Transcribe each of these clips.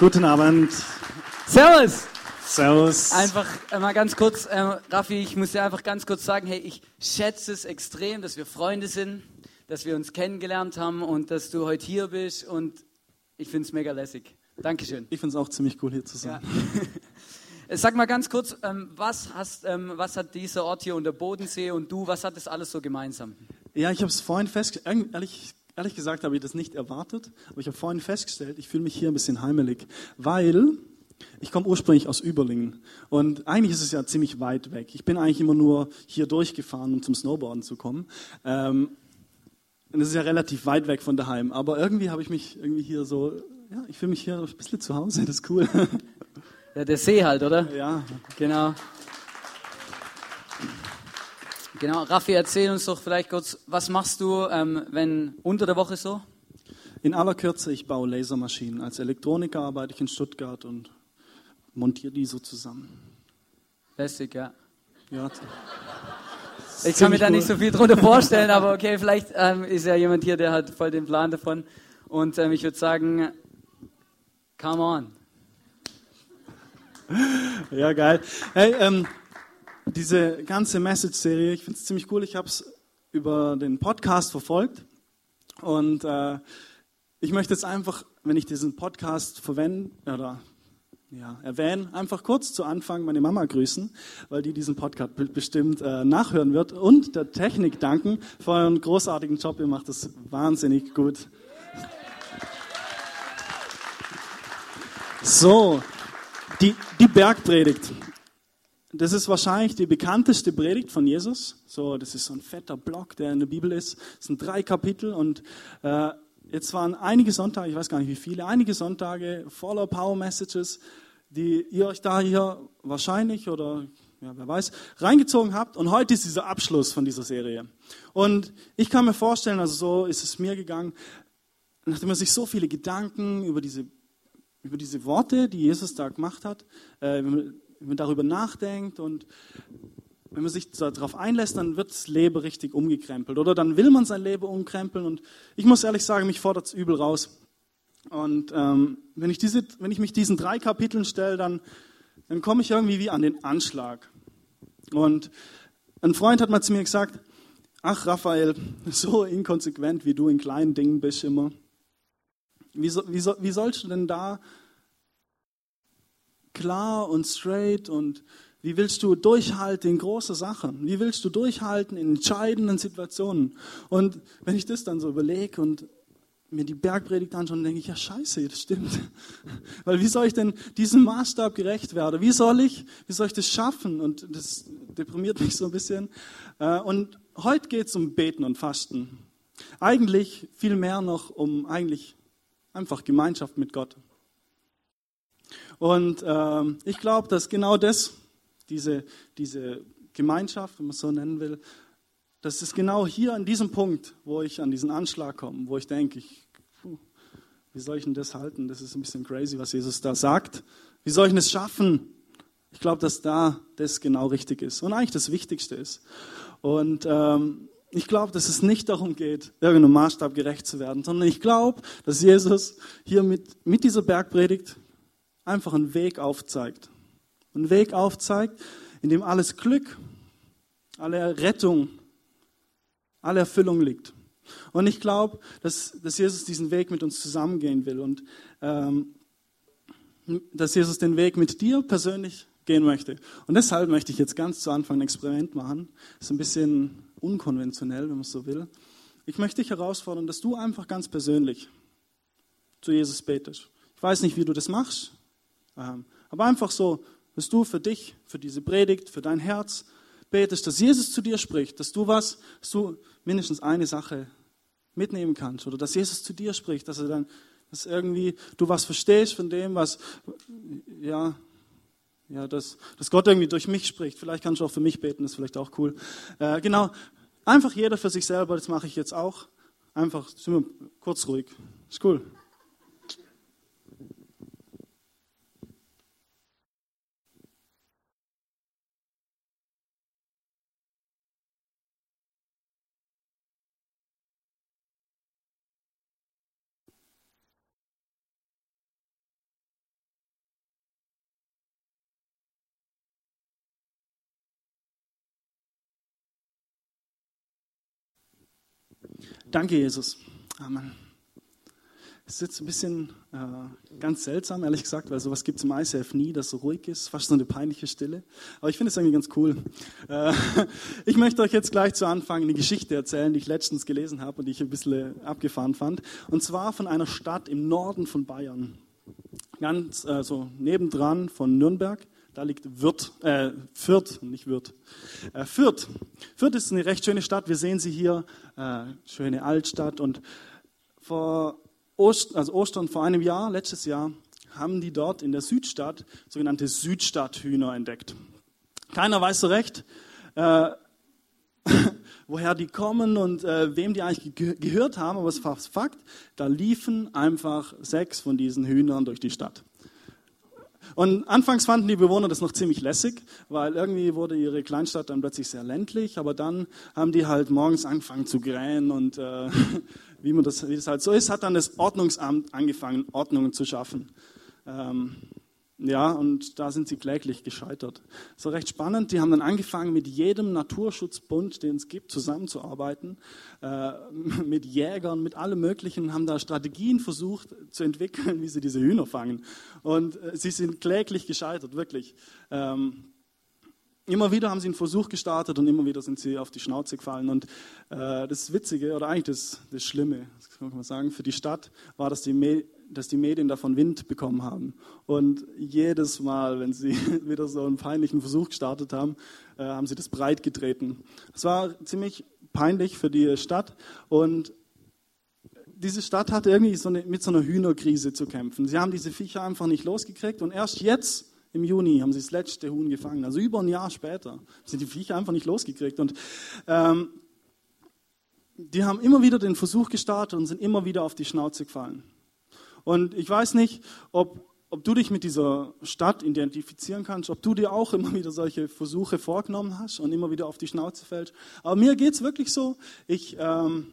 Guten Abend. Servus! Servus. Einfach äh, mal ganz kurz, äh, Raffi, ich muss dir einfach ganz kurz sagen, hey, ich schätze es extrem, dass wir Freunde sind, dass wir uns kennengelernt haben und dass du heute hier bist und ich finde es mega lässig. Dankeschön. Ich finde es auch ziemlich cool, hier zu sein. Ja. Sag mal ganz kurz, ähm, was, hast, ähm, was hat dieser Ort hier und der Bodensee und du, was hat das alles so gemeinsam? Ja, ich habe es vorhin festgestellt, ehrlich, ehrlich gesagt habe ich das nicht erwartet, aber ich habe vorhin festgestellt, ich fühle mich hier ein bisschen heimelig, weil ich komme ursprünglich aus Überlingen und eigentlich ist es ja ziemlich weit weg. Ich bin eigentlich immer nur hier durchgefahren, um zum Snowboarden zu kommen. Ähm, und es ist ja relativ weit weg von daheim, aber irgendwie habe ich mich irgendwie hier so, ja, ich fühle mich hier ein bisschen zu Hause, das ist cool. Ja, der See halt, oder? Ja. Genau. Genau, Raffi, erzähl uns doch vielleicht kurz, was machst du, ähm, wenn unter der Woche so? In aller Kürze, ich baue Lasermaschinen. Als Elektroniker arbeite ich in Stuttgart und montiere die so zusammen. Lässig, ja. Ja. Ich kann mir da nicht so viel drunter vorstellen, aber okay, vielleicht ähm, ist ja jemand hier, der hat voll den Plan davon. Und ähm, ich würde sagen, come on. Ja, geil. Hey, ähm, diese ganze Message-Serie, ich finde es ziemlich cool. Ich habe es über den Podcast verfolgt. Und äh, ich möchte jetzt einfach, wenn ich diesen Podcast verwende oder ja, erwähne, einfach kurz zu Anfang meine Mama grüßen, weil die diesen Podcast bestimmt äh, nachhören wird und der Technik danken für euren großartigen Job. Ihr macht das wahnsinnig gut. So, die, die Bergpredigt. Das ist wahrscheinlich die bekannteste Predigt von Jesus. So, das ist so ein fetter Block, der in der Bibel ist. Es sind drei Kapitel und äh, jetzt waren einige Sonntage, ich weiß gar nicht wie viele, einige Sonntage voller Power Messages, die ihr euch da hier wahrscheinlich oder ja, wer weiß, reingezogen habt. Und heute ist dieser Abschluss von dieser Serie. Und ich kann mir vorstellen, also so ist es mir gegangen, nachdem man sich so viele Gedanken über diese über diese Worte, die Jesus da gemacht hat, äh, wenn, man, darüber nachdenkt und wenn man sich darauf einlässt, dann wird das Leben richtig umgekrempelt. Oder dann will man sein Leben umkrempeln. Und ich muss ehrlich sagen, mich fordert es übel raus. Und ähm, wenn, ich diese, wenn ich mich diesen drei Kapiteln stelle, dann, dann komme ich irgendwie wie an den Anschlag. Und ein Freund hat mal zu mir gesagt, ach Raphael, so inkonsequent wie du in kleinen Dingen bist immer. Wie, so, wie, so, wie sollst du denn da klar und straight und wie willst du durchhalten in große Sachen? Wie willst du durchhalten in entscheidenden Situationen? Und wenn ich das dann so überlege und mir die Bergpredigt anschaue, denke ich, ja scheiße, das stimmt. Weil wie soll ich denn diesem Maßstab gerecht werden? Wie soll ich, wie soll ich das schaffen? Und das deprimiert mich so ein bisschen. Und heute geht es um Beten und Fasten. Eigentlich viel mehr noch um eigentlich einfach Gemeinschaft mit Gott. Und ähm, ich glaube, dass genau das, diese, diese Gemeinschaft, wenn man es so nennen will, das ist genau hier an diesem Punkt, wo ich an diesen Anschlag komme, wo ich denke, ich, puh, wie soll ich denn das halten? Das ist ein bisschen crazy, was Jesus da sagt. Wie soll ich das schaffen? Ich glaube, dass da das genau richtig ist und eigentlich das Wichtigste ist. Und ähm, ich glaube, dass es nicht darum geht, irgendeinem Maßstab gerecht zu werden, sondern ich glaube, dass Jesus hier mit, mit dieser Bergpredigt einfach einen Weg aufzeigt. Einen Weg aufzeigt, in dem alles Glück, alle Rettung, alle Erfüllung liegt. Und ich glaube, dass, dass Jesus diesen Weg mit uns zusammengehen will und ähm, dass Jesus den Weg mit dir persönlich gehen möchte. Und deshalb möchte ich jetzt ganz zu Anfang ein Experiment machen. Das ist ein bisschen unkonventionell, wenn man es so will. Ich möchte dich herausfordern, dass du einfach ganz persönlich zu Jesus betest. Ich weiß nicht, wie du das machst, aber einfach so, dass du für dich, für diese Predigt, für dein Herz betest, dass Jesus zu dir spricht, dass du was, dass du mindestens eine Sache mitnehmen kannst oder dass Jesus zu dir spricht, dass er dann, dass irgendwie du was verstehst von dem, was, ja, ja, dass, dass Gott irgendwie durch mich spricht. Vielleicht kannst du auch für mich beten, das ist vielleicht auch cool. Äh, genau, einfach jeder für sich selber, das mache ich jetzt auch. Einfach, sind wir kurz ruhig. Ist cool. Danke, Jesus. Amen. Es ist jetzt ein bisschen äh, ganz seltsam, ehrlich gesagt, weil sowas gibt es im ICF nie, das so ruhig ist, fast so eine peinliche Stille. Aber ich finde es irgendwie ganz cool. Äh, ich möchte euch jetzt gleich zu Anfang eine Geschichte erzählen, die ich letztens gelesen habe und die ich ein bisschen abgefahren fand. Und zwar von einer Stadt im Norden von Bayern. Ganz äh, so nebendran von Nürnberg. Da liegt Würth, äh, Fürth, nicht Würth. Äh, Fürth. Fürth ist eine recht schöne Stadt. Wir sehen sie hier. Äh, schöne Altstadt. Und vor Ost, also Ostern vor einem Jahr, letztes Jahr, haben die dort in der Südstadt sogenannte Südstadthühner entdeckt. Keiner weiß so recht, äh, woher die kommen und äh, wem die eigentlich ge gehört haben, aber es war Fakt, da liefen einfach sechs von diesen Hühnern durch die Stadt. Und anfangs fanden die Bewohner das noch ziemlich lässig, weil irgendwie wurde ihre Kleinstadt dann plötzlich sehr ländlich, aber dann haben die halt morgens angefangen zu grähen und äh, wie, man das, wie das halt so ist, hat dann das Ordnungsamt angefangen, Ordnungen zu schaffen. Ähm, ja, und da sind sie kläglich gescheitert. So recht spannend. Die haben dann angefangen, mit jedem Naturschutzbund, den es gibt, zusammenzuarbeiten, äh, mit Jägern, mit allem Möglichen, haben da Strategien versucht zu entwickeln, wie sie diese Hühner fangen. Und äh, sie sind kläglich gescheitert, wirklich. Ähm, Immer wieder haben sie einen Versuch gestartet und immer wieder sind sie auf die Schnauze gefallen. Und äh, das Witzige, oder eigentlich das, das Schlimme, das kann man sagen, für die Stadt war, dass die, dass die Medien davon Wind bekommen haben. Und jedes Mal, wenn sie wieder so einen peinlichen Versuch gestartet haben, äh, haben sie das breit getreten. Es war ziemlich peinlich für die Stadt und diese Stadt hatte irgendwie so eine, mit so einer Hühnerkrise zu kämpfen. Sie haben diese Viecher einfach nicht losgekriegt und erst jetzt im Juni haben sie das letzte Huhn gefangen. Also über ein Jahr später sind die Viecher einfach nicht losgekriegt. Und ähm, die haben immer wieder den Versuch gestartet und sind immer wieder auf die Schnauze gefallen. Und ich weiß nicht, ob, ob du dich mit dieser Stadt identifizieren kannst, ob du dir auch immer wieder solche Versuche vorgenommen hast und immer wieder auf die Schnauze fällst. Aber mir geht es wirklich so, ich, ähm,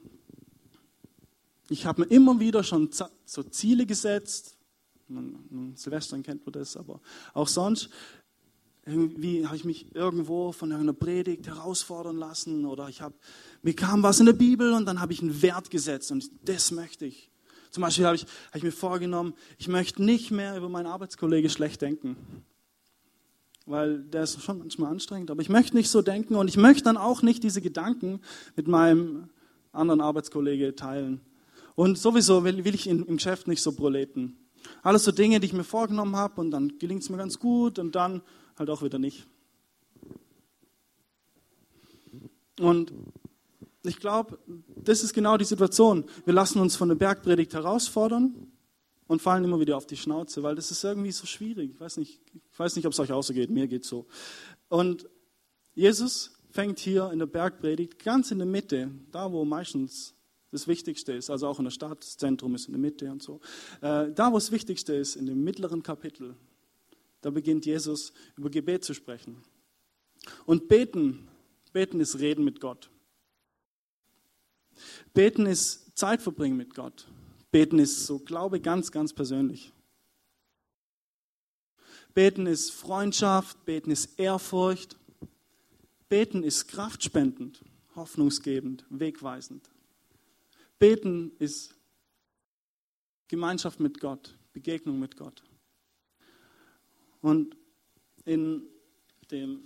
ich habe mir immer wieder schon so Ziele gesetzt, Silvestern kennt man das, aber auch sonst. Irgendwie habe ich mich irgendwo von einer Predigt herausfordern lassen oder ich habe, mir kam was in der Bibel und dann habe ich einen Wert gesetzt und das möchte ich. Zum Beispiel habe ich, habe ich mir vorgenommen, ich möchte nicht mehr über meinen Arbeitskollege schlecht denken. Weil der ist schon manchmal anstrengend, aber ich möchte nicht so denken und ich möchte dann auch nicht diese Gedanken mit meinem anderen Arbeitskollege teilen. Und sowieso will, will ich im Geschäft nicht so proleten. Alles so Dinge, die ich mir vorgenommen habe und dann gelingt es mir ganz gut und dann halt auch wieder nicht. Und ich glaube, das ist genau die Situation. Wir lassen uns von der Bergpredigt herausfordern und fallen immer wieder auf die Schnauze, weil das ist irgendwie so schwierig. Ich weiß nicht, ich weiß nicht ob es euch auch so geht, mir geht so. Und Jesus fängt hier in der Bergpredigt ganz in der Mitte, da wo meistens das Wichtigste ist, also auch in der Stadt, das Zentrum ist in der Mitte und so. Äh, da, wo das Wichtigste ist, in dem mittleren Kapitel, da beginnt Jesus über Gebet zu sprechen. Und beten, beten ist Reden mit Gott. Beten ist Zeit verbringen mit Gott. Beten ist so Glaube ganz, ganz persönlich. Beten ist Freundschaft, beten ist Ehrfurcht. Beten ist kraftspendend, hoffnungsgebend, wegweisend. Beten ist Gemeinschaft mit Gott, Begegnung mit Gott. Und in dem,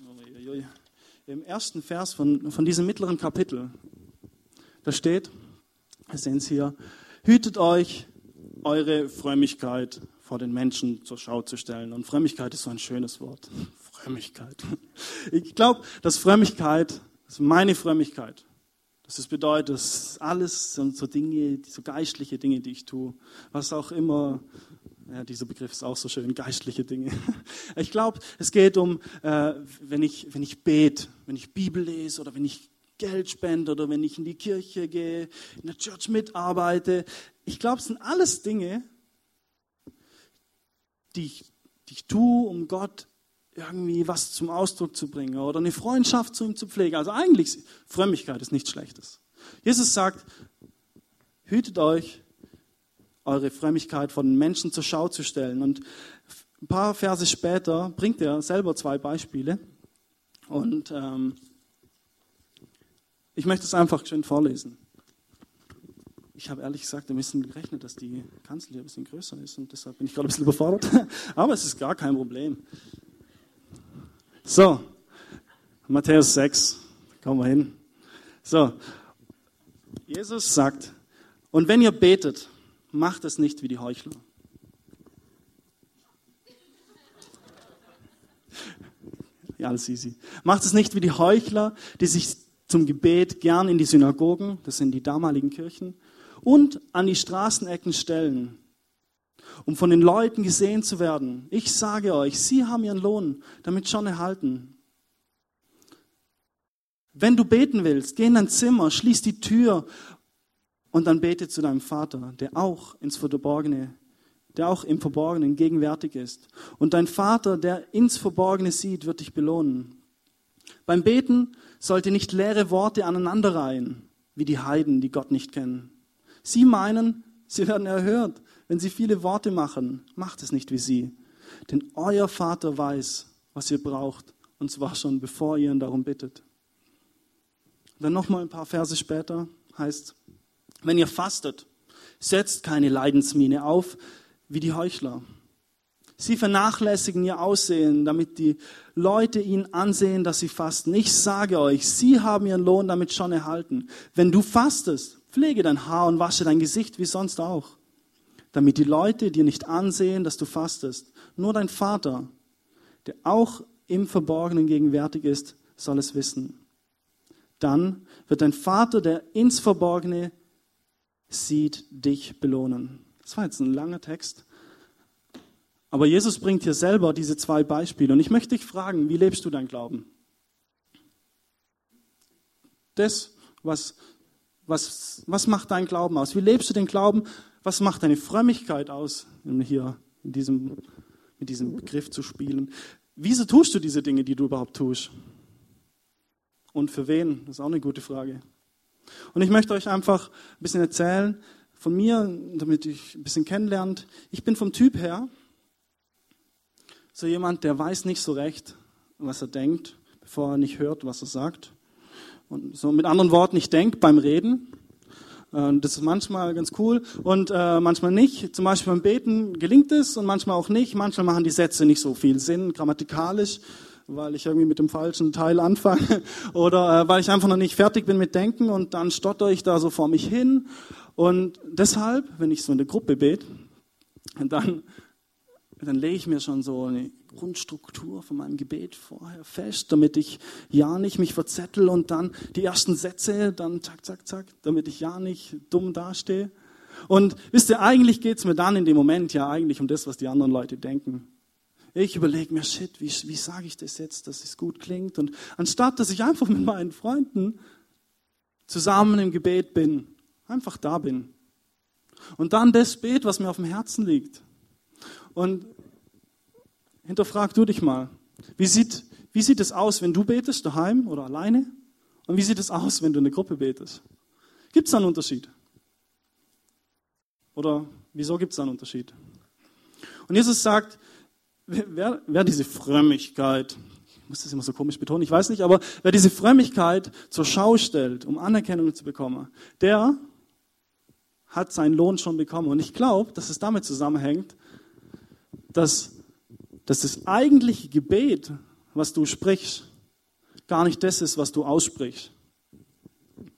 im ersten Vers von, von diesem mittleren Kapitel, da steht, wir sehen es hier, hütet euch, eure Frömmigkeit vor den Menschen zur Schau zu stellen. Und Frömmigkeit ist so ein schönes Wort. Frömmigkeit. Ich glaube, dass Frömmigkeit, das ist meine Frömmigkeit, dass es bedeutet, dass alles sind so Dinge, so geistliche Dinge, die ich tue, was auch immer, ja, dieser Begriff ist auch so schön, geistliche Dinge. Ich glaube, es geht um, äh, wenn ich, wenn ich bete, wenn ich Bibel lese oder wenn ich Geld spende oder wenn ich in die Kirche gehe, in der Church mitarbeite. Ich glaube, es sind alles Dinge, die ich, die ich tue, um Gott irgendwie was zum Ausdruck zu bringen oder eine Freundschaft zu ihm zu pflegen. Also eigentlich, Frömmigkeit ist nichts Schlechtes. Jesus sagt, hütet euch, eure Frömmigkeit von Menschen zur Schau zu stellen. Und ein paar Verse später bringt er selber zwei Beispiele. Und ähm, ich möchte es einfach schön vorlesen. ich habe ehrlich gesagt ein bisschen gerechnet, dass die Kanzel hier ein bisschen größer ist und deshalb bin ich gerade ein bisschen überfordert. Aber es ist gar kein Problem. So, Matthäus 6, kommen wir hin. So, Jesus sagt, und wenn ihr betet, macht es nicht wie die Heuchler. Ja, alles easy. Macht es nicht wie die Heuchler, die sich zum Gebet gern in die Synagogen, das sind die damaligen Kirchen, und an die Straßenecken stellen, um von den Leuten gesehen zu werden. Ich sage euch, sie haben ihren Lohn damit schon erhalten. Wenn du beten willst, geh in dein Zimmer, schließ die Tür und dann bete zu deinem Vater, der auch ins Verborgene, der auch im Verborgenen gegenwärtig ist. Und dein Vater, der ins Verborgene sieht, wird dich belohnen. Beim Beten sollte nicht leere Worte aneinanderreihen, wie die Heiden, die Gott nicht kennen. Sie meinen, sie werden erhört, wenn sie viele Worte machen. Macht es nicht wie sie. Denn euer Vater weiß, was ihr braucht, und zwar schon bevor ihr ihn darum bittet. Dann nochmal ein paar Verse später heißt, wenn ihr fastet, setzt keine Leidensmiene auf wie die Heuchler. Sie vernachlässigen ihr Aussehen, damit die Leute ihnen ansehen, dass sie fasten. Ich sage euch, sie haben ihren Lohn damit schon erhalten. Wenn du fastest, pflege dein Haar und wasche dein Gesicht wie sonst auch, damit die Leute dir nicht ansehen, dass du fastest. Nur dein Vater, der auch im Verborgenen gegenwärtig ist, soll es wissen. Dann wird dein Vater, der ins Verborgene sieht, dich belohnen. Das war jetzt ein langer Text, aber Jesus bringt hier selber diese zwei Beispiele. Und ich möchte dich fragen, wie lebst du dein Glauben? Das, was, was, was macht dein Glauben aus? Wie lebst du den Glauben? Was macht deine Frömmigkeit aus, um hier in diesem, mit diesem Begriff zu spielen? Wieso tust du diese Dinge, die du überhaupt tust? Und für wen? Das ist auch eine gute Frage. Und ich möchte euch einfach ein bisschen erzählen von mir, damit ich ein bisschen kennenlernt. Ich bin vom Typ her so jemand, der weiß nicht so recht, was er denkt, bevor er nicht hört, was er sagt. Und so mit anderen Worten, ich denke beim Reden. Das ist manchmal ganz cool und äh, manchmal nicht. Zum Beispiel beim Beten gelingt es und manchmal auch nicht. Manchmal machen die Sätze nicht so viel Sinn, grammatikalisch, weil ich irgendwie mit dem falschen Teil anfange oder äh, weil ich einfach noch nicht fertig bin mit Denken und dann stotter ich da so vor mich hin. Und deshalb, wenn ich so in der Gruppe bete, dann dann lege ich mir schon so eine Grundstruktur von meinem Gebet vorher fest, damit ich ja nicht mich verzettel und dann die ersten Sätze, dann zack, zack, zack, damit ich ja nicht dumm dastehe. Und wisst ihr, eigentlich geht es mir dann in dem Moment ja eigentlich um das, was die anderen Leute denken. Ich überlege mir, shit, wie, wie sage ich das jetzt, dass es gut klingt? Und anstatt, dass ich einfach mit meinen Freunden zusammen im Gebet bin, einfach da bin. Und dann das Bet, was mir auf dem Herzen liegt. Und hinterfrag du dich mal, wie sieht, wie sieht es aus, wenn du betest, daheim oder alleine? Und wie sieht es aus, wenn du in der Gruppe betest? Gibt es einen Unterschied? Oder wieso gibt es einen Unterschied? Und Jesus sagt, wer, wer diese Frömmigkeit, ich muss das immer so komisch betonen, ich weiß nicht, aber wer diese Frömmigkeit zur Schau stellt, um Anerkennung zu bekommen, der hat seinen Lohn schon bekommen. Und ich glaube, dass es damit zusammenhängt, dass, dass das eigentliche Gebet, was du sprichst, gar nicht das ist, was du aussprichst.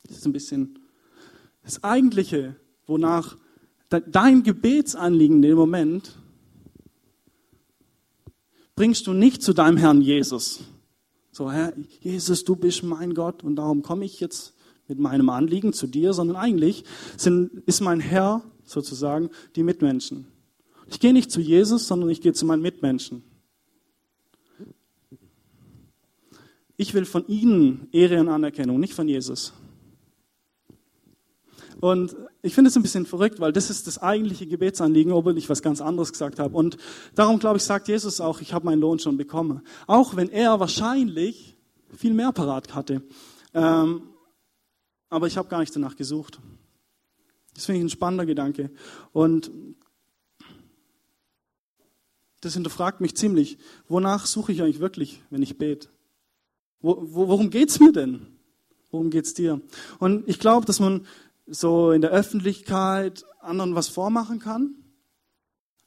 Das ist ein bisschen das eigentliche, wonach dein Gebetsanliegen in dem Moment bringst du nicht zu deinem Herrn Jesus. So, Herr Jesus, du bist mein Gott und darum komme ich jetzt mit meinem Anliegen zu dir, sondern eigentlich sind, ist mein Herr sozusagen die Mitmenschen. Ich gehe nicht zu Jesus, sondern ich gehe zu meinen Mitmenschen. Ich will von ihnen Ehre und Anerkennung, nicht von Jesus. Und ich finde es ein bisschen verrückt, weil das ist das eigentliche Gebetsanliegen, obwohl ich was ganz anderes gesagt habe. Und darum, glaube ich, sagt Jesus auch, ich habe meinen Lohn schon bekommen. Auch wenn er wahrscheinlich viel mehr parat hatte. Ähm, aber ich habe gar nicht danach gesucht. Das finde ich ein spannender Gedanke. Und das hinterfragt mich ziemlich. Wonach suche ich eigentlich wirklich, wenn ich bete? Wo, wo, worum geht's mir denn? Worum geht's dir? Und ich glaube, dass man so in der Öffentlichkeit anderen was vormachen kann.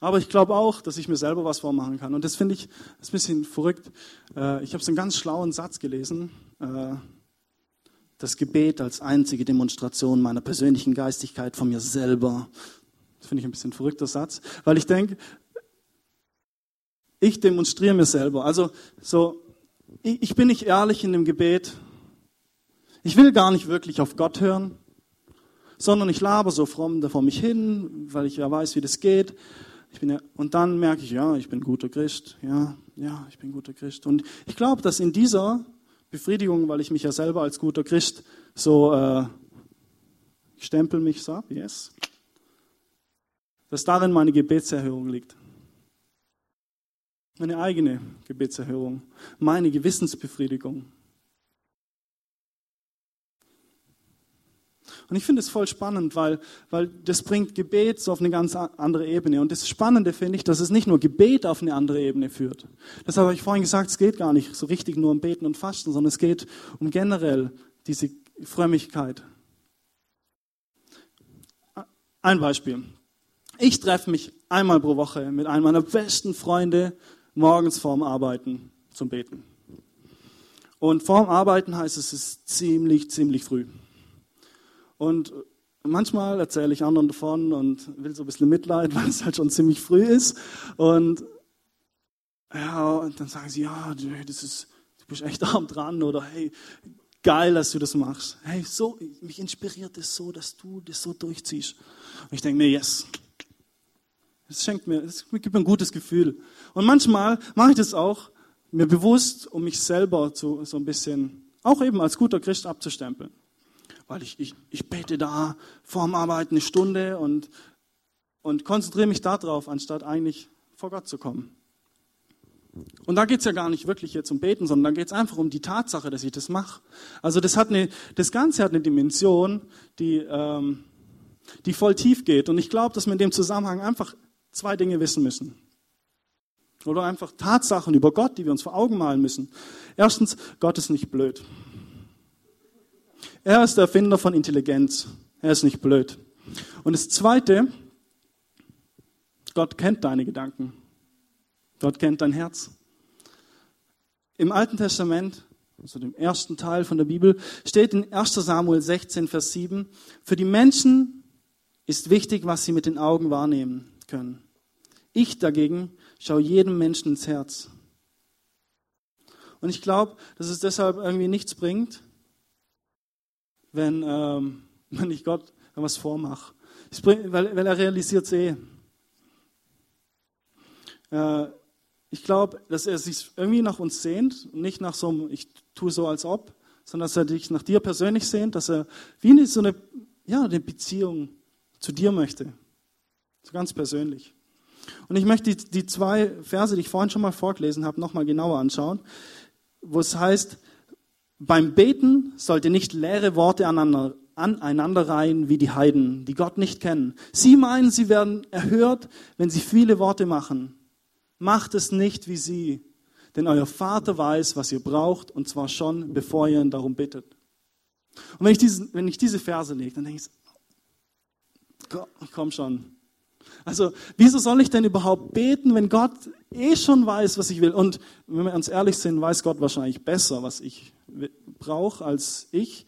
Aber ich glaube auch, dass ich mir selber was vormachen kann. Und das finde ich das ein bisschen verrückt. Äh, ich habe so einen ganz schlauen Satz gelesen. Äh, das Gebet als einzige Demonstration meiner persönlichen Geistigkeit von mir selber. Das finde ich ein bisschen verrückter Satz, weil ich denke, ich demonstriere mir selber. Also so, ich bin nicht ehrlich in dem Gebet. Ich will gar nicht wirklich auf Gott hören, sondern ich laber so fromm da vor mich hin, weil ich ja weiß, wie das geht. Ja, und dann merke ich, ja, ich bin guter Christ. Ja, ja, ich bin guter Christ. Und ich glaube, dass in dieser Befriedigung, weil ich mich ja selber als guter Christ so, äh, ich stempel mich so ab, yes, dass darin meine Gebetserhörung liegt. Meine eigene Gebetserhörung, meine Gewissensbefriedigung. Und ich finde es voll spannend, weil, weil das bringt Gebet so auf eine ganz andere Ebene. Und das Spannende finde ich, dass es nicht nur Gebet auf eine andere Ebene führt. Das habe ich vorhin gesagt, es geht gar nicht so richtig nur um Beten und Fasten, sondern es geht um generell diese Frömmigkeit. Ein Beispiel. Ich treffe mich einmal pro Woche mit einem meiner besten Freunde morgens vorm Arbeiten zum Beten. Und vorm Arbeiten heißt es, es ist ziemlich, ziemlich früh. Und manchmal erzähle ich anderen davon und will so ein bisschen Mitleid, weil es halt schon ziemlich früh ist. Und ja, und dann sagen sie, ja, das ist, du bist echt arm dran oder hey, geil, dass du das machst. Hey, so, mich inspiriert es so, dass du das so durchziehst. Und ich denke mir, yes. Das schenkt mir, das gibt mir ein gutes Gefühl. Und manchmal mache ich das auch mir bewusst, um mich selber zu, so ein bisschen, auch eben als guter Christ abzustempeln weil ich, ich, ich bete da vorm Arbeiten eine Stunde und, und konzentriere mich darauf, anstatt eigentlich vor Gott zu kommen. Und da geht es ja gar nicht wirklich jetzt um Beten, sondern da geht es einfach um die Tatsache, dass ich das mache. Also das, hat eine, das Ganze hat eine Dimension, die, ähm, die voll tief geht. Und ich glaube, dass wir in dem Zusammenhang einfach zwei Dinge wissen müssen. Oder einfach Tatsachen über Gott, die wir uns vor Augen malen müssen. Erstens, Gott ist nicht blöd. Er ist der Erfinder von Intelligenz. Er ist nicht blöd. Und das Zweite, Gott kennt deine Gedanken. Gott kennt dein Herz. Im Alten Testament, also dem ersten Teil von der Bibel, steht in 1 Samuel 16, Vers 7, für die Menschen ist wichtig, was sie mit den Augen wahrnehmen können. Ich dagegen schaue jedem Menschen ins Herz. Und ich glaube, dass es deshalb irgendwie nichts bringt, wenn, ähm, wenn ich Gott was vormache. Weil, weil er realisiert es eh. Äh, ich glaube, dass er sich irgendwie nach uns sehnt, nicht nach so einem, ich tue so als ob, sondern dass er dich nach dir persönlich sehnt, dass er wie eine, so eine, ja, eine Beziehung zu dir möchte. So ganz persönlich. Und ich möchte die, die zwei Verse, die ich vorhin schon mal vorgelesen habe, nochmal genauer anschauen, wo es heißt, beim Beten sollt ihr nicht leere Worte aneinander, aneinanderreihen wie die Heiden, die Gott nicht kennen. Sie meinen, sie werden erhört, wenn sie viele Worte machen. Macht es nicht wie sie, denn euer Vater weiß, was ihr braucht, und zwar schon, bevor ihr ihn darum bittet. Und wenn ich diese, wenn ich diese Verse lege, dann denke ich, komm schon, also, wieso soll ich denn überhaupt beten, wenn Gott eh schon weiß, was ich will? Und wenn wir uns ehrlich sind, weiß Gott wahrscheinlich besser, was ich brauche als ich.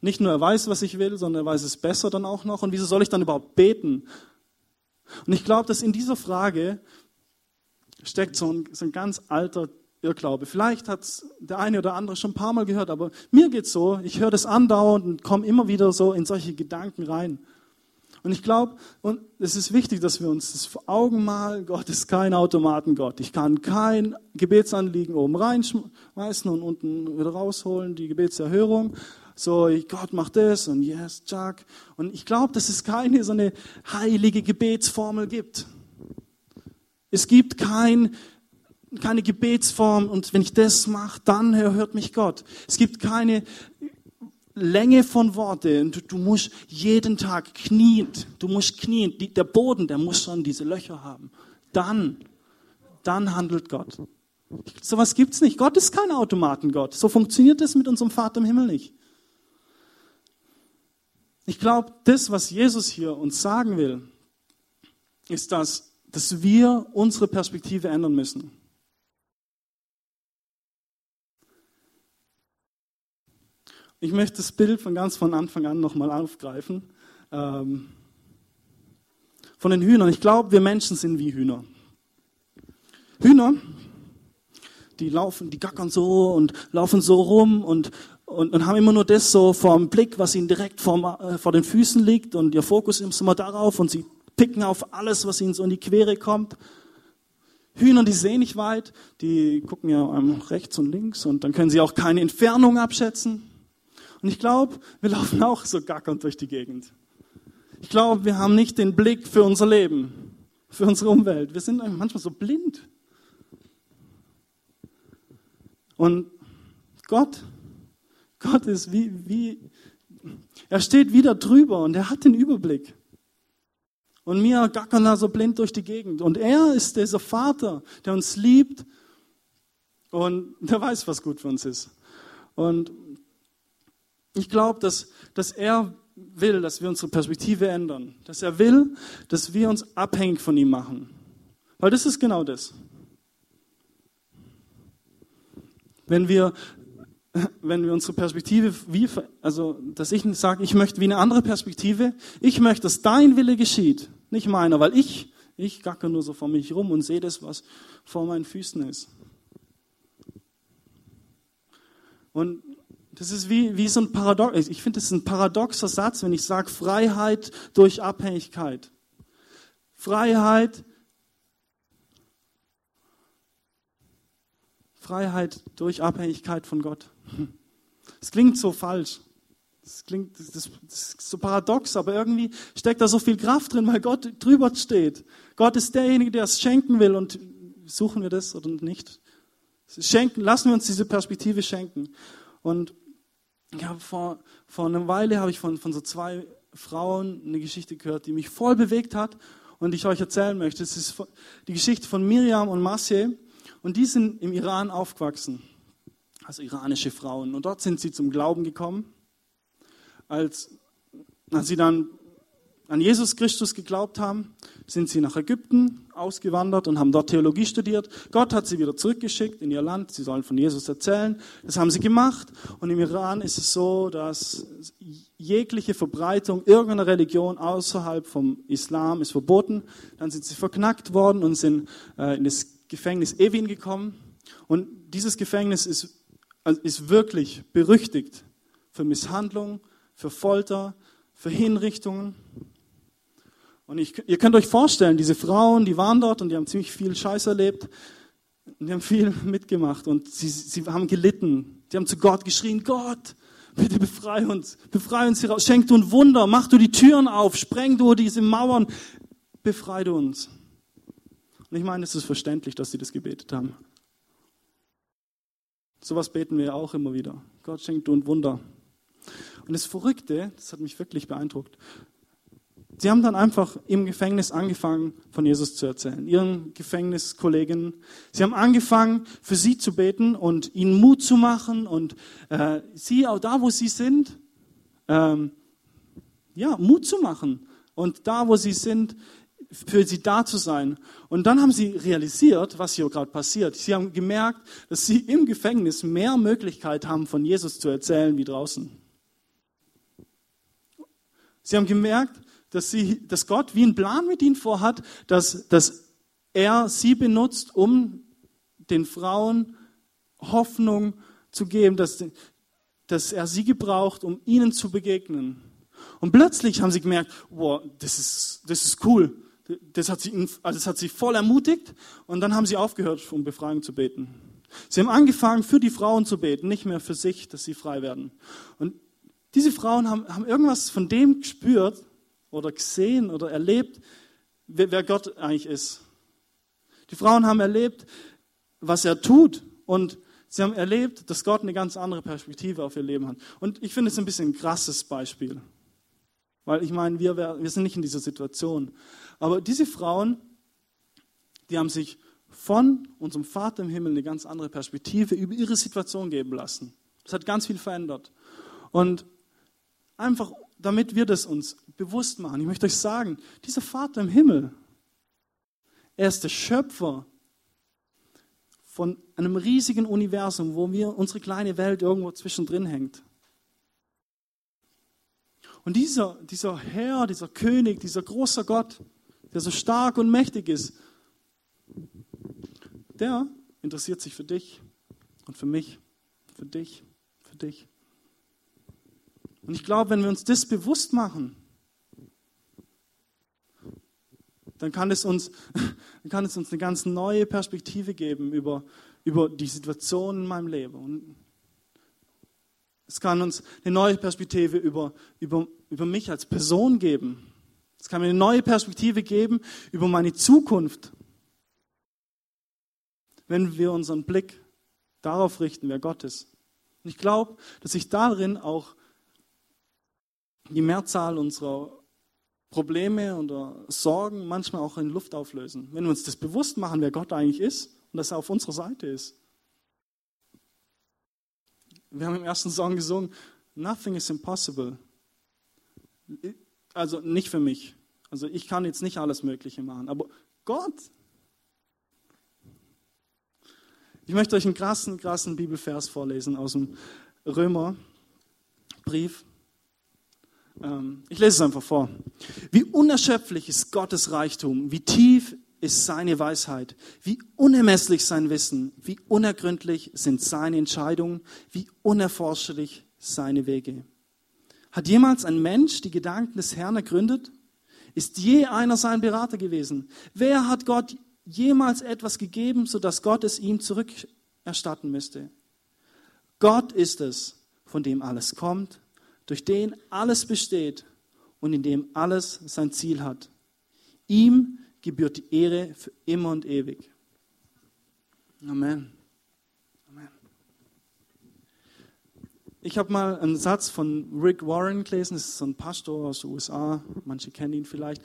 Nicht nur er weiß, was ich will, sondern er weiß es besser dann auch noch. Und wieso soll ich dann überhaupt beten? Und ich glaube, dass in dieser Frage steckt so ein, so ein ganz alter Irrglaube. Vielleicht hat der eine oder andere schon ein paar Mal gehört, aber mir geht's so, ich höre das andauernd und komme immer wieder so in solche Gedanken rein. Und ich glaube, und es ist wichtig, dass wir uns das vor Augen malen, Gott ist kein Automatengott. Ich kann kein Gebetsanliegen oben reinschmeißen und unten wieder rausholen, die Gebetserhörung. So, Gott macht das und yes, Jack. Und ich glaube, dass es keine so eine heilige Gebetsformel gibt. Es gibt kein, keine Gebetsform und wenn ich das mache, dann hört mich Gott. Es gibt keine Länge von Worte. Du, du musst jeden Tag knien. Du musst knien. Der Boden, der muss schon diese Löcher haben. Dann, dann handelt Gott. So was gibt's nicht. Gott ist kein Automatengott. So funktioniert es mit unserem Vater im Himmel nicht. Ich glaube, das, was Jesus hier uns sagen will, ist, dass, dass wir unsere Perspektive ändern müssen. Ich möchte das Bild von ganz von Anfang an nochmal aufgreifen. Ähm, von den Hühnern. Ich glaube, wir Menschen sind wie Hühner. Hühner, die laufen, die gackern so und laufen so rum und, und, und haben immer nur das so vor dem Blick, was ihnen direkt vor, äh, vor den Füßen liegt und ihr Fokus ist immer darauf und sie picken auf alles, was ihnen so in die Quere kommt. Hühner, die sehen nicht weit, die gucken ja rechts und links und dann können sie auch keine Entfernung abschätzen. Und ich glaube, wir laufen auch so gackernd durch die Gegend. Ich glaube, wir haben nicht den Blick für unser Leben, für unsere Umwelt. Wir sind manchmal so blind. Und Gott, Gott ist wie, wie, er steht wieder drüber und er hat den Überblick. Und wir gackern da so blind durch die Gegend. Und er ist dieser Vater, der uns liebt und der weiß, was gut für uns ist. Und ich glaube, dass, dass er will, dass wir unsere Perspektive ändern. Dass er will, dass wir uns abhängig von ihm machen. Weil das ist genau das. Wenn wir, wenn wir unsere Perspektive, wie, also, dass ich sage, ich möchte wie eine andere Perspektive, ich möchte, dass dein Wille geschieht, nicht meiner, weil ich, ich gacke nur so vor mich rum und sehe das, was vor meinen Füßen ist. Und das ist wie, wie so ein Paradox. Ich finde, das ist ein paradoxer Satz, wenn ich sage Freiheit durch Abhängigkeit. Freiheit, Freiheit durch Abhängigkeit von Gott. Es klingt so falsch. Das klingt das, das ist so paradox, aber irgendwie steckt da so viel Kraft drin, weil Gott drüber steht. Gott ist derjenige, der es schenken will und suchen wir das oder nicht? Schenken, lassen wir uns diese Perspektive schenken. Und ja, vor, vor einer Weile habe ich von, von so zwei Frauen eine Geschichte gehört, die mich voll bewegt hat und die ich euch erzählen möchte. Es ist die Geschichte von Miriam und Masje und die sind im Iran aufgewachsen, also iranische Frauen. Und dort sind sie zum Glauben gekommen, als, als sie dann an Jesus Christus geglaubt haben, sind sie nach Ägypten ausgewandert und haben dort Theologie studiert. Gott hat sie wieder zurückgeschickt in ihr Land. Sie sollen von Jesus erzählen. Das haben sie gemacht. Und im Iran ist es so, dass jegliche Verbreitung irgendeiner Religion außerhalb vom Islam ist verboten. Dann sind sie verknackt worden und sind äh, in das Gefängnis Evin gekommen. Und dieses Gefängnis ist, also ist wirklich berüchtigt für Misshandlung, für Folter, für Hinrichtungen. Und ich, ihr könnt euch vorstellen, diese Frauen, die waren dort und die haben ziemlich viel Scheiß erlebt. Und die haben viel mitgemacht und sie, sie haben gelitten. Die haben zu Gott geschrien, Gott, bitte befrei uns, befrei uns hier raus, schenk du ein Wunder, mach du die Türen auf, spreng du diese Mauern, befrei du uns. Und ich meine, es ist verständlich, dass sie das gebetet haben. Sowas beten wir auch immer wieder. Gott schenkt du ein Wunder. Und das Verrückte, das hat mich wirklich beeindruckt, Sie haben dann einfach im Gefängnis angefangen, von Jesus zu erzählen, ihren Gefängniskolleginnen. Sie haben angefangen, für sie zu beten und ihnen Mut zu machen und äh, sie auch da, wo sie sind, ähm, ja, Mut zu machen und da, wo sie sind, für sie da zu sein. Und dann haben sie realisiert, was hier gerade passiert. Sie haben gemerkt, dass sie im Gefängnis mehr Möglichkeit haben, von Jesus zu erzählen wie draußen. Sie haben gemerkt, dass, sie, dass Gott wie einen Plan mit ihnen vorhat, dass, dass er sie benutzt, um den Frauen Hoffnung zu geben, dass, dass er sie gebraucht, um ihnen zu begegnen. Und plötzlich haben sie gemerkt, wow, das ist, das ist cool. Das hat, sie, also das hat sie voll ermutigt und dann haben sie aufgehört, um Befreiung zu beten. Sie haben angefangen, für die Frauen zu beten, nicht mehr für sich, dass sie frei werden. Und diese Frauen haben, haben irgendwas von dem gespürt, oder gesehen oder erlebt, wer Gott eigentlich ist. Die Frauen haben erlebt, was er tut und sie haben erlebt, dass Gott eine ganz andere Perspektive auf ihr Leben hat. Und ich finde es ein bisschen ein krasses Beispiel, weil ich meine, wir, wir sind nicht in dieser Situation. Aber diese Frauen, die haben sich von unserem Vater im Himmel eine ganz andere Perspektive über ihre Situation geben lassen. Das hat ganz viel verändert. Und einfach damit wir das uns bewusst machen, ich möchte euch sagen, dieser Vater im Himmel, er ist der Schöpfer von einem riesigen Universum, wo wir unsere kleine Welt irgendwo zwischendrin hängt. Und dieser, dieser Herr, dieser König, dieser große Gott, der so stark und mächtig ist, der interessiert sich für dich und für mich, für dich, für dich. Und ich glaube, wenn wir uns das bewusst machen, dann kann es uns, dann kann es uns eine ganz neue Perspektive geben über, über die Situation in meinem Leben. Und es kann uns eine neue Perspektive über, über, über mich als Person geben. Es kann mir eine neue Perspektive geben über meine Zukunft. Wenn wir unseren Blick darauf richten, wer Gott ist. Und ich glaube, dass sich darin auch die Mehrzahl unserer Probleme oder Sorgen manchmal auch in Luft auflösen. Wenn wir uns das bewusst machen, wer Gott eigentlich ist und dass er auf unserer Seite ist. Wir haben im ersten Song gesungen, Nothing is impossible. Also nicht für mich. Also ich kann jetzt nicht alles Mögliche machen, aber Gott. Ich möchte euch einen krassen, krassen Bibelvers vorlesen aus dem Römerbrief. Ähm, ich lese es einfach vor. Wie unerschöpflich ist Gottes Reichtum, wie tief ist seine Weisheit, wie unermesslich sein Wissen, wie unergründlich sind seine Entscheidungen, wie unerforschlich seine Wege. Hat jemals ein Mensch die Gedanken des Herrn ergründet? Ist je einer sein Berater gewesen? Wer hat Gott jemals etwas gegeben, sodass Gott es ihm zurückerstatten müsste? Gott ist es, von dem alles kommt durch den alles besteht und in dem alles sein Ziel hat. Ihm gebührt die Ehre für immer und ewig. Amen. Amen. Ich habe mal einen Satz von Rick Warren gelesen, das ist so ein Pastor aus den USA, manche kennen ihn vielleicht.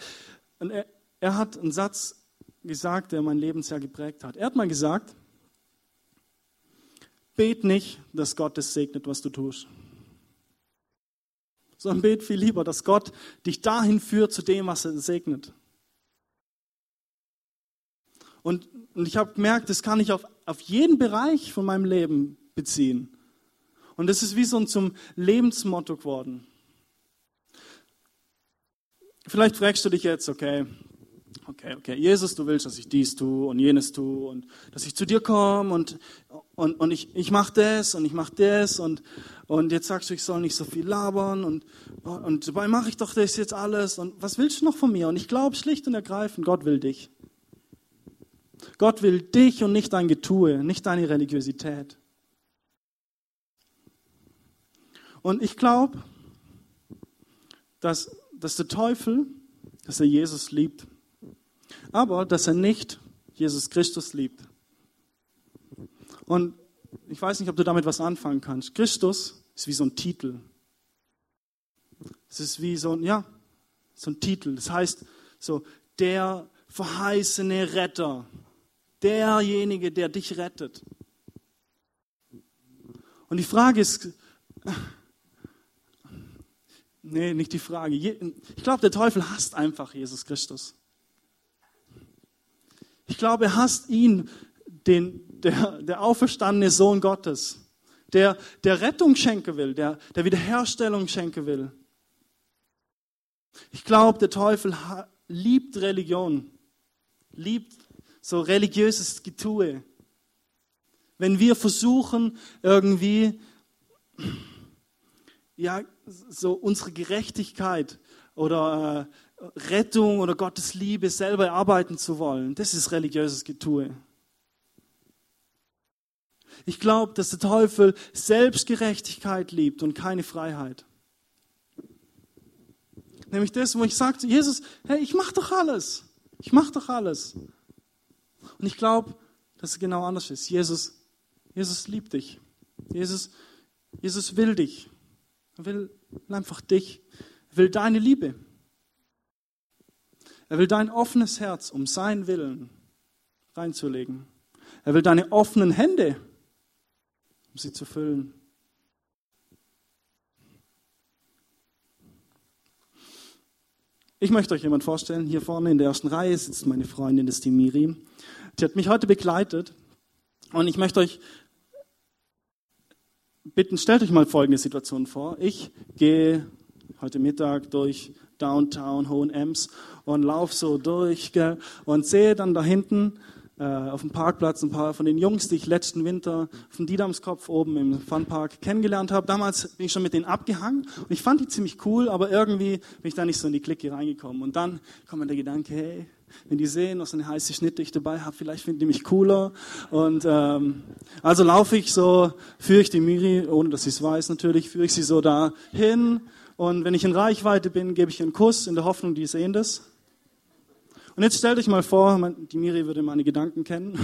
Und er, er hat einen Satz gesagt, der mein Leben sehr geprägt hat. Er hat mal gesagt, bet nicht, dass Gott es segnet, was du tust sondern bet viel lieber, dass Gott dich dahin führt zu dem, was er segnet. Und, und ich habe gemerkt, das kann ich auf, auf jeden Bereich von meinem Leben beziehen. Und das ist wie so ein zum Lebensmotto geworden. Vielleicht fragst du dich jetzt, okay, okay, okay, Jesus, du willst, dass ich dies tue und jenes tue und dass ich zu dir komme und, und, und ich, ich mache das und ich mache das und, und jetzt sagst du, ich soll nicht so viel labern und, und dabei mache ich doch das jetzt alles und was willst du noch von mir? Und ich glaube schlicht und ergreifend, Gott will dich. Gott will dich und nicht dein Getue, nicht deine Religiosität. Und ich glaube, dass, dass der Teufel, dass er Jesus liebt aber dass er nicht Jesus Christus liebt. Und ich weiß nicht, ob du damit was anfangen kannst. Christus ist wie so ein Titel. Es ist wie so ein, ja, so ein Titel. Das heißt, so, der verheißene Retter. Derjenige, der dich rettet. Und die Frage ist, nee, nicht die Frage. Ich glaube, der Teufel hasst einfach Jesus Christus. Ich glaube, hasst ihn, den, der, der auferstandene Sohn Gottes, der, der Rettung schenken will, der, der Wiederherstellung schenken will. Ich glaube, der Teufel liebt Religion, liebt so religiöses Getue. Wenn wir versuchen, irgendwie, ja, so unsere Gerechtigkeit oder äh, Rettung oder Gottes Liebe selber erarbeiten zu wollen, das ist religiöses Getue. Ich glaube, dass der Teufel Selbstgerechtigkeit liebt und keine Freiheit. Nämlich das, wo ich sage Jesus, hey, ich mache doch alles. Ich mache doch alles. Und ich glaube, dass es genau anders ist. Jesus, Jesus liebt dich. Jesus, Jesus will dich. Er will einfach dich. Er will deine Liebe. Er will dein offenes Herz, um seinen Willen reinzulegen. Er will deine offenen Hände, um sie zu füllen. Ich möchte euch jemand vorstellen. Hier vorne in der ersten Reihe sitzt meine Freundin, das ist die Miri. Die hat mich heute begleitet. Und ich möchte euch bitten, stellt euch mal folgende Situation vor. Ich gehe heute Mittag durch Downtown, Hohen Ems und laufe so durch gell, und sehe dann da hinten äh, auf dem Parkplatz ein paar von den Jungs, die ich letzten Winter auf dem Didamskopf oben im Funpark kennengelernt habe. Damals bin ich schon mit denen abgehangen und ich fand die ziemlich cool, aber irgendwie bin ich da nicht so in die Clique reingekommen. Und dann kommt mir der Gedanke, hey, wenn die sehen, was eine heiße Schnitte ich dabei habe, vielleicht finden die mich cooler. Und ähm, also laufe ich so, führe ich die Miri, ohne dass sie es weiß natürlich, führe ich sie so da hin. Und wenn ich in Reichweite bin, gebe ich einen Kuss in der Hoffnung, die sehen das. Und jetzt stellt euch mal vor, die Miri würde meine Gedanken kennen.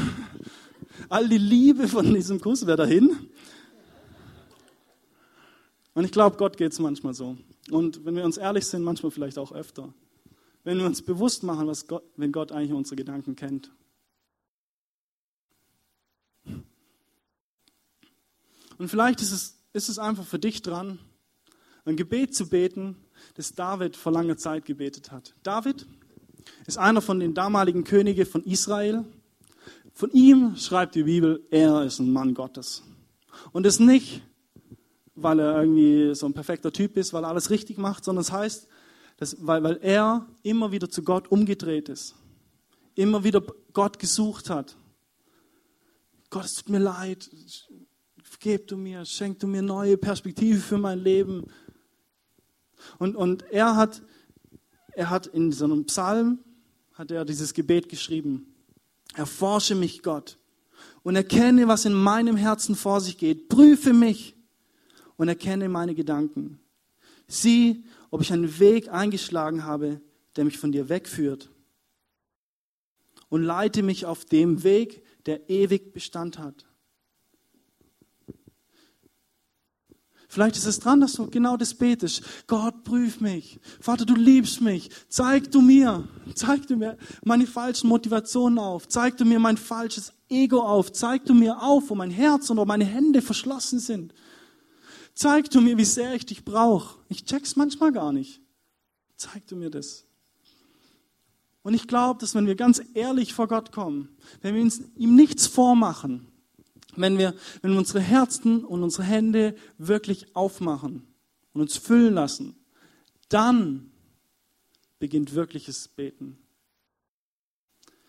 All die Liebe von diesem Kuss wäre dahin. Und ich glaube, Gott geht es manchmal so. Und wenn wir uns ehrlich sind, manchmal vielleicht auch öfter wenn wir uns bewusst machen, was Gott, wenn Gott eigentlich unsere Gedanken kennt. Und vielleicht ist es, ist es einfach für dich dran, ein Gebet zu beten, das David vor langer Zeit gebetet hat. David ist einer von den damaligen Königen von Israel. Von ihm schreibt die Bibel, er ist ein Mann Gottes. Und das nicht, weil er irgendwie so ein perfekter Typ ist, weil er alles richtig macht, sondern es heißt, das, weil, weil er immer wieder zu Gott umgedreht ist. Immer wieder Gott gesucht hat. Gott, es tut mir leid. Vergeb du mir, schenk du mir neue Perspektive für mein Leben. Und, und er, hat, er hat in so einem Psalm, hat er dieses Gebet geschrieben. Erforsche mich, Gott, und erkenne, was in meinem Herzen vor sich geht. Prüfe mich und erkenne meine Gedanken. Sieh, ob ich einen Weg eingeschlagen habe, der mich von dir wegführt. Und leite mich auf dem Weg, der ewig Bestand hat. Vielleicht ist es dran, dass du genau das betest. Gott, prüf mich. Vater, du liebst mich. Zeig du mir, zeig du mir meine falschen Motivationen auf. Zeig du mir mein falsches Ego auf. Zeig du mir auf, wo mein Herz und wo meine Hände verschlossen sind. Zeig du mir, wie sehr ich dich brauche. Ich check's manchmal gar nicht. Zeig du mir das. Und ich glaube, dass wenn wir ganz ehrlich vor Gott kommen, wenn wir ihm nichts vormachen, wenn wir, wenn wir unsere Herzen und unsere Hände wirklich aufmachen und uns füllen lassen, dann beginnt wirkliches Beten.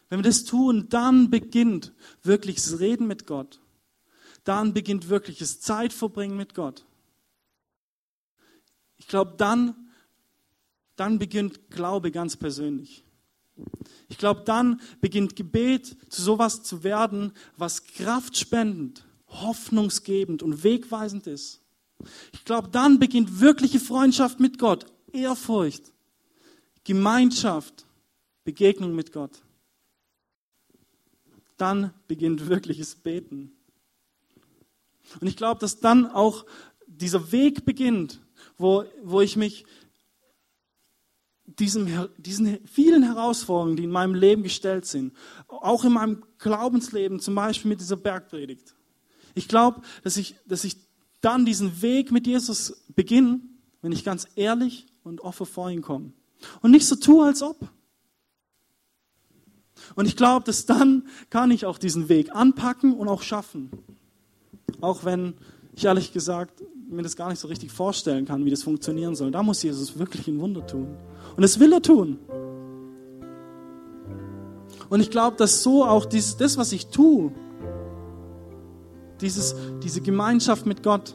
Wenn wir das tun, dann beginnt wirkliches Reden mit Gott. Dann beginnt wirkliches Zeitverbringen mit Gott. Ich glaube, dann, dann beginnt Glaube ganz persönlich. Ich glaube, dann beginnt Gebet zu sowas zu werden, was kraftspendend, hoffnungsgebend und wegweisend ist. Ich glaube, dann beginnt wirkliche Freundschaft mit Gott, Ehrfurcht, Gemeinschaft, Begegnung mit Gott. Dann beginnt wirkliches Beten. Und ich glaube, dass dann auch dieser Weg beginnt, wo, wo ich mich diesem, diesen vielen Herausforderungen, die in meinem Leben gestellt sind, auch in meinem Glaubensleben, zum Beispiel mit dieser Bergpredigt. Ich glaube, dass ich, dass ich dann diesen Weg mit Jesus beginne, wenn ich ganz ehrlich und offen vor ihn komme. Und nicht so tue, als ob. Und ich glaube, dass dann kann ich auch diesen Weg anpacken und auch schaffen. Auch wenn ich ehrlich gesagt mir das gar nicht so richtig vorstellen kann, wie das funktionieren soll. Da muss Jesus wirklich ein Wunder tun. Und das will er tun. Und ich glaube, dass so auch dieses, das, was ich tue, dieses, diese Gemeinschaft mit Gott,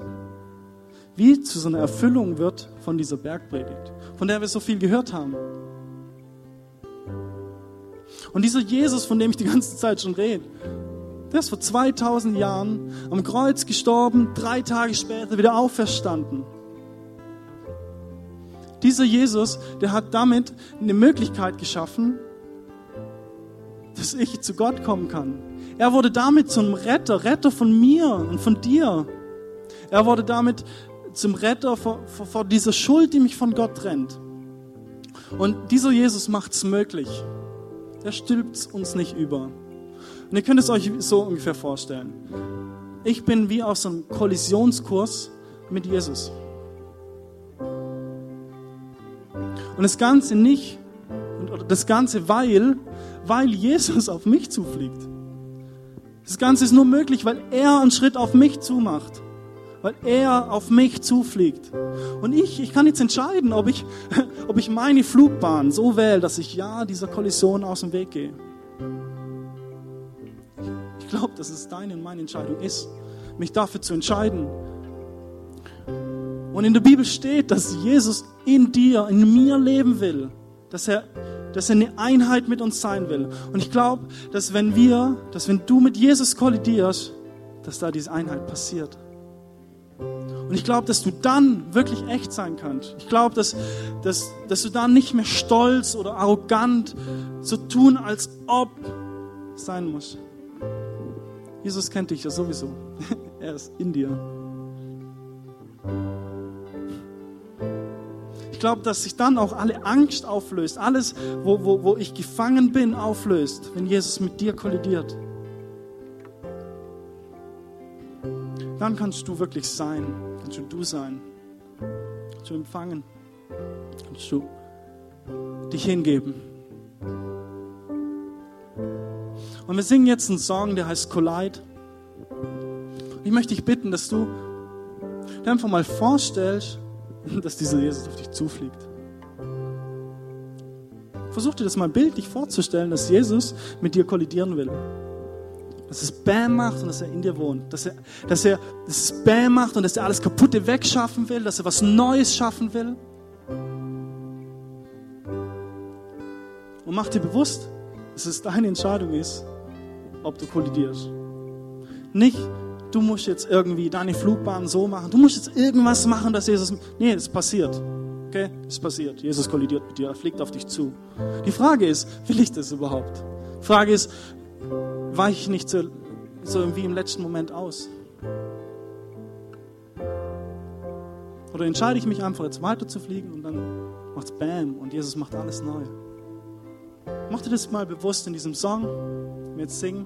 wie zu so einer Erfüllung wird von dieser Bergpredigt, von der wir so viel gehört haben. Und dieser Jesus, von dem ich die ganze Zeit schon rede, der ist vor 2000 Jahren am Kreuz gestorben, drei Tage später wieder auferstanden. Dieser Jesus, der hat damit eine Möglichkeit geschaffen, dass ich zu Gott kommen kann. Er wurde damit zum Retter, Retter von mir und von dir. Er wurde damit zum Retter vor, vor, vor dieser Schuld, die mich von Gott trennt. Und dieser Jesus macht es möglich. Er stülpt uns nicht über. Und ihr könnt es euch so ungefähr vorstellen. Ich bin wie auf so einem Kollisionskurs mit Jesus. Und das Ganze nicht, Und das Ganze, weil, weil Jesus auf mich zufliegt. Das Ganze ist nur möglich, weil er einen Schritt auf mich zumacht. Weil er auf mich zufliegt. Und ich, ich kann jetzt entscheiden, ob ich, ob ich meine Flugbahn so wähle, dass ich ja dieser Kollision aus dem Weg gehe. Ich glaube, dass es deine und meine Entscheidung ist, mich dafür zu entscheiden. Und in der Bibel steht, dass Jesus in dir, in mir leben will, dass er dass er eine Einheit mit uns sein will. Und ich glaube, dass wenn wir, dass wenn du mit Jesus kollidierst, dass da diese Einheit passiert. Und ich glaube, dass du dann wirklich echt sein kannst. Ich glaube, dass, dass, dass du dann nicht mehr stolz oder arrogant so tun, als ob sein musst. Jesus kennt dich ja sowieso. er ist in dir. Ich glaube, dass sich dann auch alle Angst auflöst, alles, wo, wo, wo ich gefangen bin, auflöst, wenn Jesus mit dir kollidiert. Dann kannst du wirklich sein, kannst du du sein, kannst du empfangen, kannst du dich hingeben. Und wir singen jetzt einen Song, der heißt Collide. Ich möchte dich bitten, dass du dir einfach mal vorstellst, dass dieser Jesus auf dich zufliegt. Versuch dir das mal bildlich vorzustellen, dass Jesus mit dir kollidieren will. Dass es Bam macht und dass er in dir wohnt. Dass er, dass er dass es Bam macht und dass er alles Kaputte wegschaffen will, dass er was Neues schaffen will. Und mach dir bewusst, dass es deine Entscheidung ist, ob du kollidierst. Nicht, du musst jetzt irgendwie deine Flugbahn so machen, du musst jetzt irgendwas machen, dass Jesus. Nee, es passiert. Okay, es passiert. Jesus kollidiert mit dir, er fliegt auf dich zu. Die Frage ist, will ich das überhaupt? Die Frage ist, weiche ich nicht so, so wie im letzten Moment aus? Oder entscheide ich mich einfach jetzt weiter zu fliegen und dann macht's Bam und Jesus macht alles neu. Mach dir das mal bewusst in diesem Song, wir jetzt singen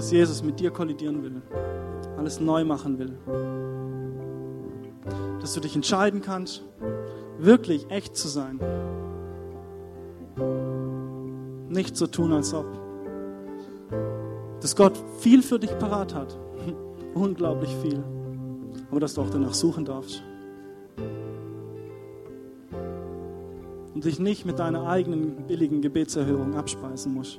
dass Jesus mit dir kollidieren will, alles neu machen will. Dass du dich entscheiden kannst, wirklich echt zu sein. Nicht so tun, als ob. Dass Gott viel für dich parat hat. Unglaublich viel. Aber dass du auch danach suchen darfst. Und dich nicht mit deiner eigenen billigen Gebetserhörung abspeisen musst.